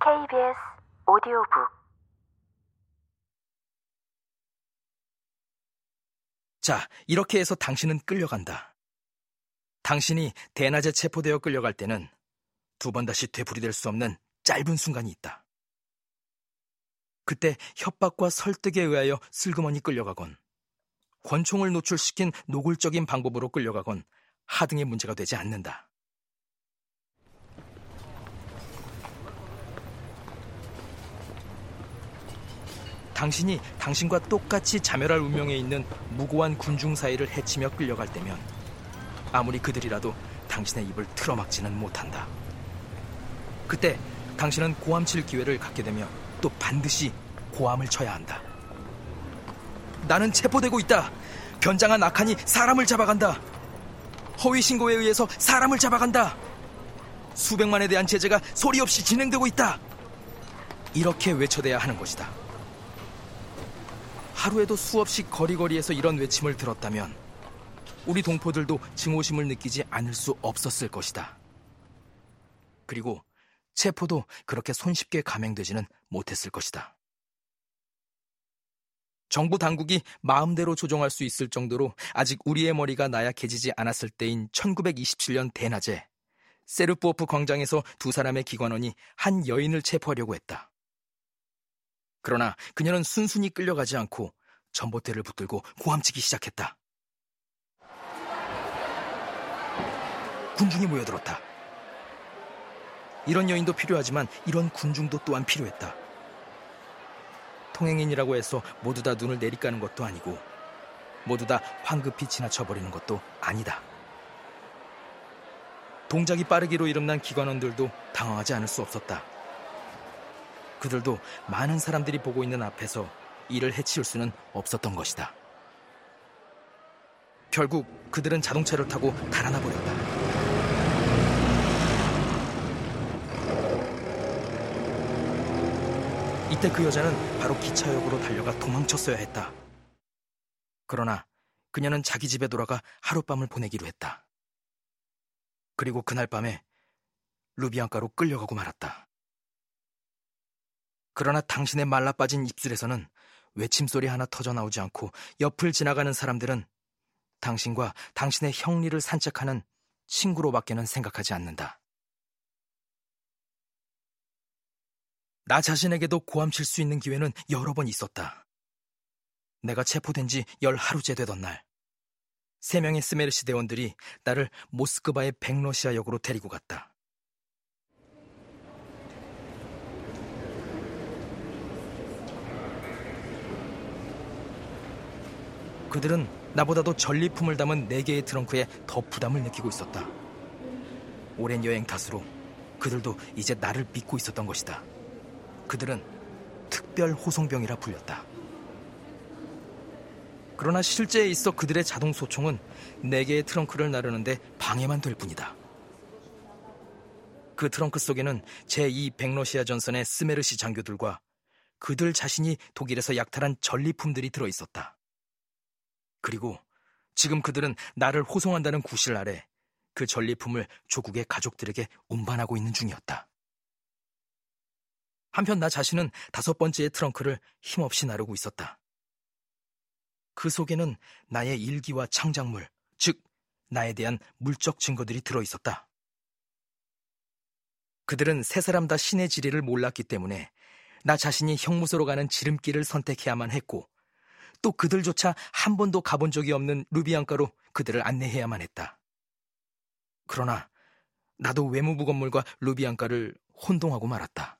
KBS 오디오북 자, 이렇게 해서 당신은 끌려간다. 당신이 대낮에 체포되어 끌려갈 때는 두 번 다시 되풀이 될 수 없는 짧은 순간이 있다. 그때 협박과 설득에 의하여 슬그머니 끌려가건, 권총을 노출시킨 노골적인 방법으로 끌려가건 하등의 문제가 되지 않는다. 당신이 당신과 똑같이 자멸할 운명에 있는 무고한 군중 사이를 해치며 끌려갈 때면 아무리 그들이라도 당신의 입을 틀어막지는 못한다. 그때 당신은 고함 칠 기회를 갖게 되며 또 반드시 고함을 쳐야 한다. 나는 체포되고 있다. 변장한 악한이 사람을 잡아간다. 허위 신고에 의해서 사람을 잡아간다. 수백만에 대한 제재가 소리 없이 진행되고 있다. 이렇게 외쳐대야 하는 것이다. 하루에도 수없이 거리거리에서 이런 외침을 들었다면 우리 동포들도 증오심을 느끼지 않을 수 없었을 것이다. 그리고 체포도 그렇게 손쉽게 감행되지는 못했을 것이다. 정부 당국이 마음대로 조정할 수 있을 정도로 아직 우리의 머리가 나약해지지 않았을 때인 1927년 대낮에 세르포프 광장에서 두 사람의 기관원이 한 여인을 체포하려고 했다. 그러나 그녀는 순순히 끌려가지 않고 전봇대를 붙들고 고함치기 시작했다. 군중이 모여들었다. 이런 여인도 필요하지만 이런 군중도 또한 필요했다. 통행인이라고 해서 모두 다 눈을 내리까는 것도 아니고 모두 다 황급히 지나쳐버리는 것도 아니다. 동작이 빠르기로 이름난 기관원들도 당황하지 않을 수 없었다. 그들도 많은 사람들이 보고 있는 앞에서 이를 해치울 수는 없었던 것이다. 결국 그들은 자동차를 타고 달아나 버렸다. 이때 그 여자는 바로 기차역으로 달려가 도망쳤어야 했다. 그러나 그녀는 자기 집에 돌아가 하룻밤을 보내기로 했다. 그리고 그날 밤에 루비안가로 끌려가고 말았다. 그러나 당신의 말라 빠진 입술에서는 외침 소리 하나 터져 나오지 않고 옆을 지나가는 사람들은 당신과 당신의 형리를 산책하는 친구로밖에는 생각하지 않는다. 나 자신에게도 고함칠 수 있는 기회는 여러 번 있었다. 내가 체포된 지 열 하루째 되던 날, 세 명의 스메르시 대원들이 나를 모스크바의 백러시아 역으로 데리고 갔다. 그들은 나보다도 전리품을 담은 네 개의 트렁크에 더 부담을 느끼고 있었다. 오랜 여행 탓으로 그들도 이제 나를 믿고 있었던 것이다. 그들은 특별 호송병이라 불렸다. 그러나 실제에 있어 그들의 자동 소총은 네 개의 트렁크를 나르는데 방해만 될 뿐이다. 그 트렁크 속에는 제2 백러시아 전선의 스메르시 장교들과 그들 자신이 독일에서 약탈한 전리품들이 들어 있었다. 그리고 지금 그들은 나를 호송한다는 구실 아래 그 전리품을 조국의 가족들에게 운반하고 있는 중이었다. 한편 나 자신은 다섯 번째의 트렁크를 힘없이 나르고 있었다. 그 속에는 나의 일기와 창작물, 즉, 나에 대한 물적 증거들이 들어 있었다. 그들은 세 사람 다 신의 지리를 몰랐기 때문에 나 자신이 형무소로 가는 지름길을 선택해야만 했고, 또 그들조차 한 번도 가본 적이 없는 루비앙가로 그들을 안내해야만 했다. 그러나 나도 외무부 건물과 루비앙가를 혼동하고 말았다.